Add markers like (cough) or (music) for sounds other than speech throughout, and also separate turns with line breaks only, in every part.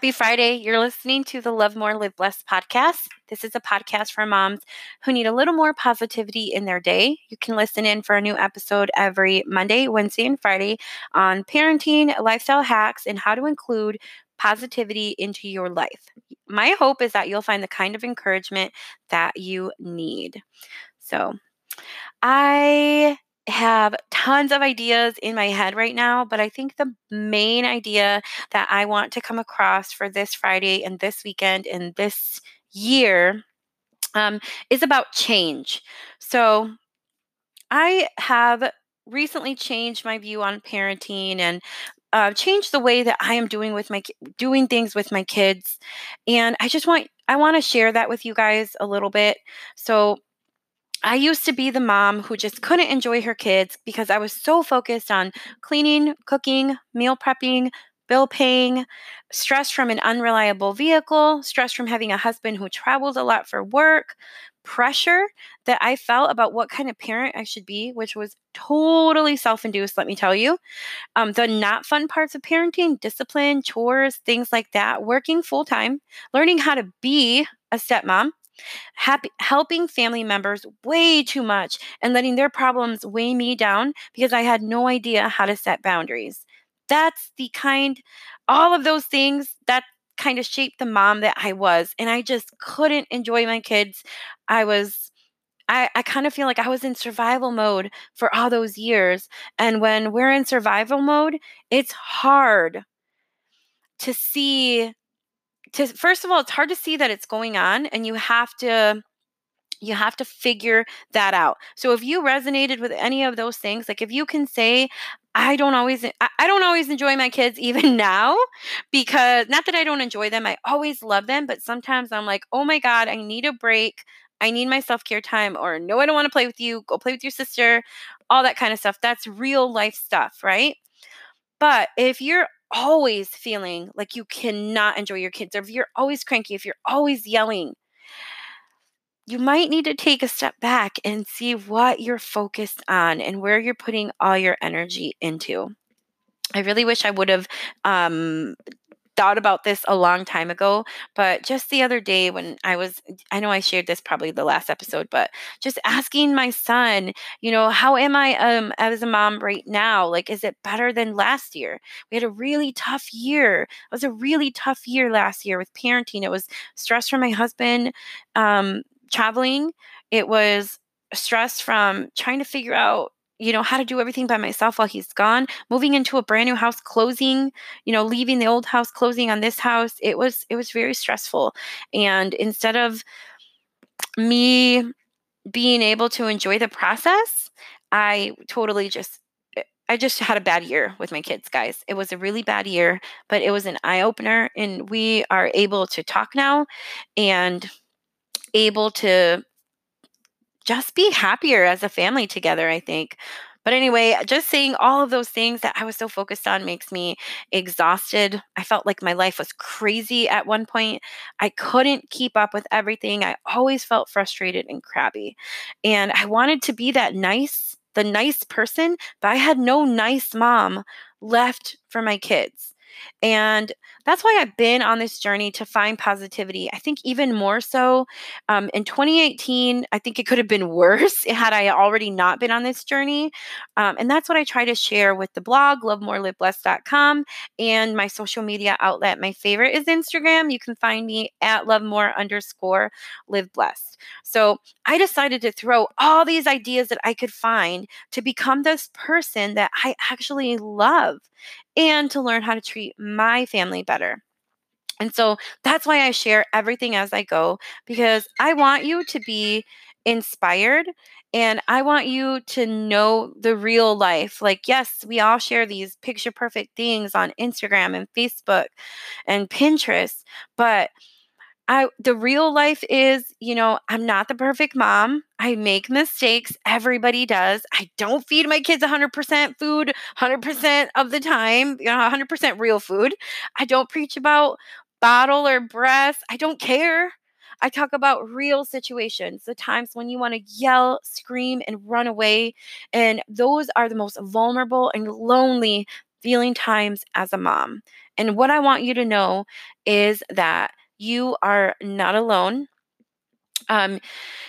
Happy Friday. You're listening to the Love More, Live Blessed podcast. This is a podcast for moms who need a little more positivity in their day. You can listen in for a new episode every Monday, Wednesday, and Friday on parenting, lifestyle hacks, and how to include positivity into your life. My hope is that you'll find the kind of encouragement that you need. So, I have tons of ideas in my head right now, but I think the main idea that I want to come across for this Friday and this weekend and this year um, is about change. So I have recently changed my view on parenting and uh, changed the way that I am doing with my doing things with my kids, and I just want I want to share that with you guys a little bit. So I used to be the mom who just couldn't enjoy her kids because I was so focused on cleaning, cooking, meal prepping, bill paying, stress from an unreliable vehicle, stress from having a husband who traveled a lot for work, pressure that I felt about what kind of parent I should be, which was totally self induced, let me tell you. Um, the not fun parts of parenting, discipline, chores, things like that, working full time, learning how to be a stepmom happy, helping family members way too much and letting their problems weigh me down because I had no idea how to set boundaries. That's the kind, all of those things that kind of shaped the mom that I was. And I just couldn't enjoy my kids. I was I, I, kind of feel like I was in survival mode for all those years. And when we're in survival mode, it's hard to see to first of all it's hard to see that it's going on and you have to you have to figure that out. So if you resonated with any of those things like if you can say i don't always i don't always enjoy my kids (laughs) even now because not that i don't enjoy them i always love them but sometimes i'm like oh my god i need a break. I need my self-care time or no i don't want to play with you. Go play with your sister all that kind of stuff. That's real life stuff right? But if you're always feeling like you cannot enjoy your kids, or if you're always cranky, if you're always yelling, you might need to take a step back and see what you're focused on and where you're putting all your energy into. I really wish I would have um, thought about this a long time ago, but just the other day when I was, I know I shared this probably the last episode, but just asking my son, you know, how am I um, as a mom right now? Like, is it better than last year? We had a really tough year. It was a really tough year last year with parenting. It was stress from my husband um, traveling. It was stress from trying to figure out you know, how to do everything by myself while he's gone, moving into a brand new house, closing, you know, leaving the old house, closing on this house. It was it was very stressful. And instead of me being able to enjoy the process, I totally just eh, I just had a bad year with my kids, guys. It was a really bad year, but it was an eye opener and we are able to talk now and able to just be happier as a family together, I think. But anyway, just saying all of those things that I was so focused on makes me exhausted. I felt like my life was crazy at one point. I couldn't keep up with everything. I always felt frustrated and crabby. And I wanted to be that nice, the nice person, but I had no nice mom left for my kids. And that's why I've been on this journey to find positivity. I think even more so um, in 2018, I think it could have been worse (laughs) had I already not been on this journey. Um, and that's what I try to share with the blog, lovemoreliveblessed.com, and my social media outlet. My favorite is Instagram. You can find me at lovemore underscore live blessed. So I decided to throw all these ideas that I could find to become this person that I actually love and to learn how to treat my family better. And so that's why I share everything as I go because I want you to be inspired and I want you to know the real life. Like, yes, we all share these picture perfect things on Instagram and Facebook and Pinterest, but I the real life is, you know, I'm not the perfect mom. I make mistakes. Everybody does. I don't feed my kids 100% food 100% of the time, you know, 100% real food. I don't preach about bottle or breast. I don't care. I talk about real situations, the times when you want to yell, scream, and run away. And those are the most vulnerable and lonely feeling times as a mom. And what I want you to know is that you are not alone. Um,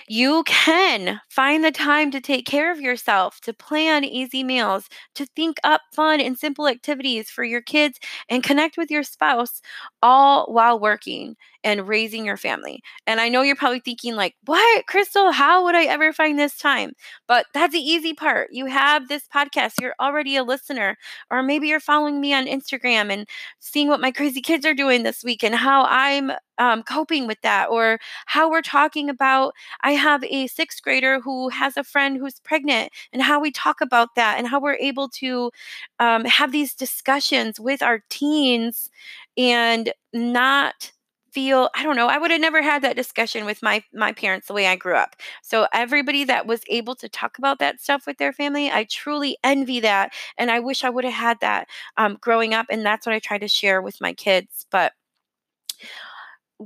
you can find the time to take care of yourself, to plan easy meals, to think up fun and simple activities for your kids, and connect with your spouse all while working and raising your family. And I know you're probably thinking, like, what, Crystal? How would I ever find this time? But that's the easy part. You have this podcast, you're already a listener, or maybe you're following me on Instagram and seeing what my crazy kids are doing this week and how I'm um, coping with that, or how we're talking about. I have a sixth grader who has a friend who's pregnant, and how we talk about that, and how we're able to um, have these discussions with our teens and not feel i don't know i would have never had that discussion with my my parents the way i grew up. So everybody that was able to talk about that stuff with their family i truly envy that and i wish i would have had that um, growing up and that's what i try to share with my kids but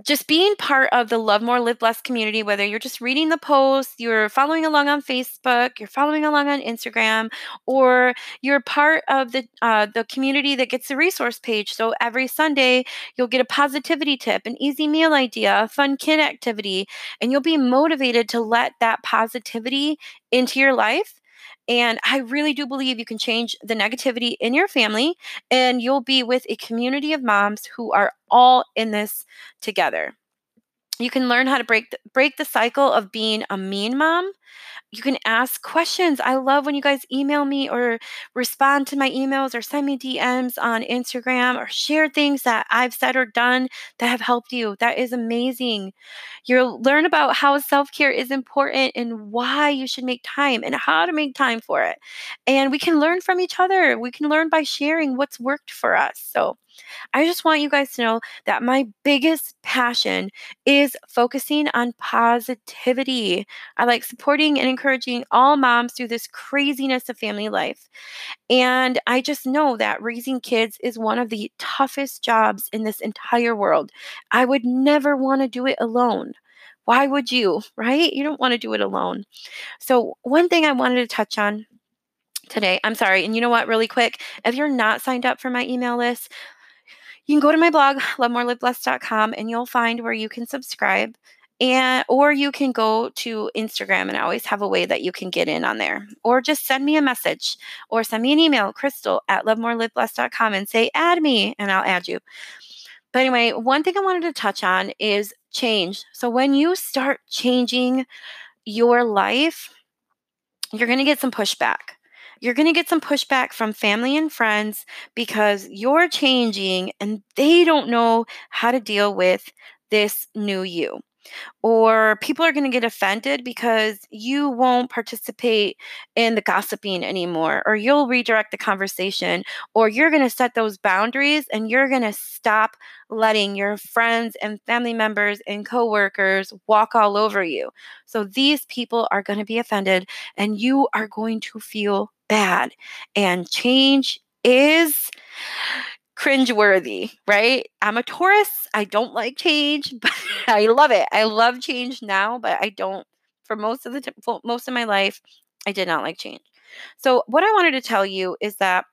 just being part of the Love More, Live Blessed community, whether you're just reading the posts, you're following along on Facebook, you're following along on Instagram, or you're part of the uh, the community that gets the resource page. So every Sunday, you'll get a positivity tip, an easy meal idea, a fun kid activity, and you'll be motivated to let that positivity into your life and I really do believe you can change the negativity in your family and you'll be with a community of moms who are all in this together. You can learn how to break the, break the cycle of being a mean mom you can ask questions. I love when you guys email me or respond to my emails or send me DMs on Instagram or share things that I've said or done that have helped you. That is amazing. You'll learn about how self care is important and why you should make time and how to make time for it. And we can learn from each other. We can learn by sharing what's worked for us. So, I just want you guys to know that my biggest passion is focusing on positivity. I like supporting and encouraging all moms through this craziness of family life. And I just know that raising kids is one of the toughest jobs in this entire world. I would never want to do it alone. Why would you, (laughs) right? You don't want to do it alone. So, one thing I wanted to touch on today. I'm sorry. And you know what, really quick, if you're not signed up for my email list, you can go to my blog, lovemoreliveblessed.com, and you'll find where you can subscribe. And or you can go to Instagram and I always have a way that you can get in on there. Or just send me a message or send me an email, crystal at lovemoreliveblessed.com and say, add me, and I'll add you. But anyway, one thing I wanted to touch on is change. So when you start changing your life, you're going to get some pushback you're going to get some pushback from family and friends because you're changing and they don't know how to deal with this new you or people are going to get offended because you won't participate in the gossiping anymore or you'll redirect the conversation or you're going to set those boundaries and you're going to stop letting your friends and family members and coworkers walk all over you. So these people are going to be offended and you are going to feel bad. And change is cringeworthy, right? I'm a Taurus. I don't like change, (laughs) but I love it. I love change now, but I don't for most of the t- most of my life. I did not like change. So what I wanted to tell you is that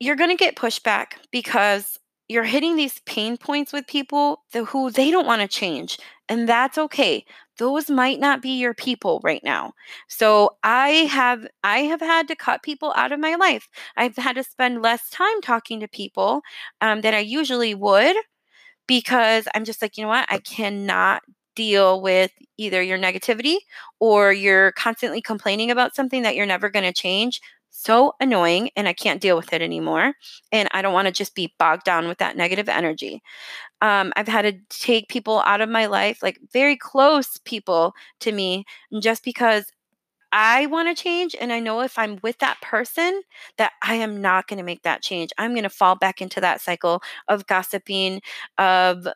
you're going to get pushback because you're hitting these pain points with people who they don't want to change and that's okay those might not be your people right now. So i have i have had to cut people out of my life. I've had to spend less time talking to people um, i usually would because i'm just like you know what? I cannot deal with either your negativity or you're constantly complaining about something that you're never going to change so annoying and I can't deal with it anymore. And I don't want to just be bogged down with that negative energy. Um, I've had to take people out of my life, like very close people to me, just because I want to change. And I know if I'm with that person, that I am not going to make that change. I'm going to fall back into that cycle of gossiping, of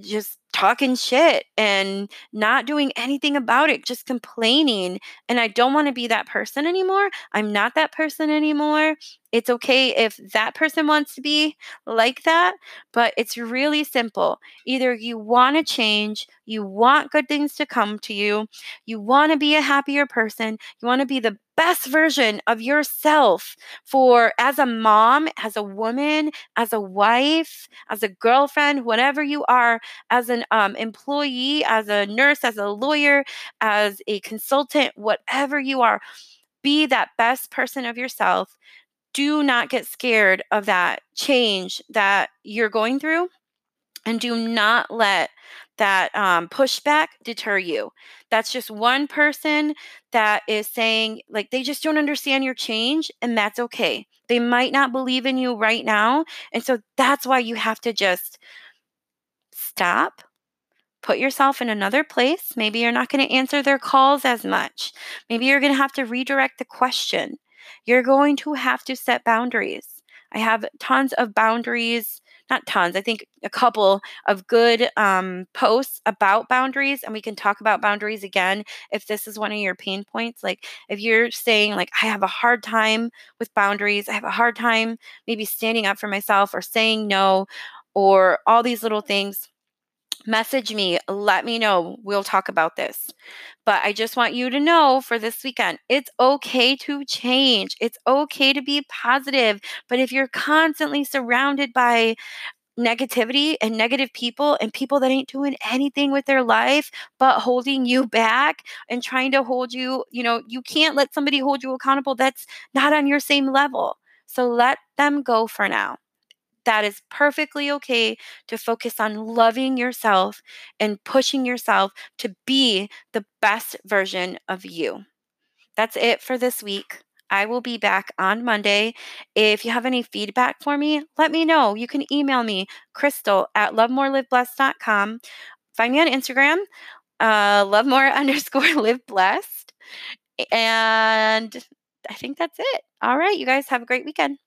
just talking shit and not doing anything about it, just complaining. And I don't want to be that person anymore. I'm not that person anymore. It's okay if that person wants to be like that, but it's really simple. Either you want to change, you want good things to come to you, you want to be a happier person, you want to be the best version of yourself for as a mom, as a woman, as a wife, as a girlfriend, whatever you are, as an um, employee, as a nurse, as a lawyer, as a consultant, whatever you are, be that best person of yourself. Do not get scared of that change that you're going through and do not let that um, pushback deter you. That's just one person that is saying, like, they just don't understand your change, and that's okay. They might not believe in you right now. And so that's why you have to just stop, put yourself in another place. Maybe you're not going to answer their calls as much. Maybe you're going to have to redirect the question. You're going to have to set boundaries. I have tons of boundaries not tons, I think a couple of good um, posts about boundaries. And we can talk about boundaries again if this is one of your pain points. Like if you're saying, like, I have a hard time with boundaries, I have a hard time maybe standing up for myself or saying no or all these little things message me, let me know. We'll talk about this. But I just want you to know for this weekend, it's okay to change. It's okay to be positive. But if you're constantly surrounded by negativity and negative people and people that ain't doing anything with their life but holding you back and trying to hold you, you know, you can't let somebody hold you accountable that's not on your same level. So let them go for now that is perfectly okay to focus on loving yourself and pushing yourself to be the best version of you. That's it for this week. I will be back on Monday. If you have any feedback for me, let me know. You can email me, crystal at lovemoreliveblessed.com. Find me on Instagram, uh, lovemore underscore live blessed. And I think that's it. All right, you guys have a great weekend.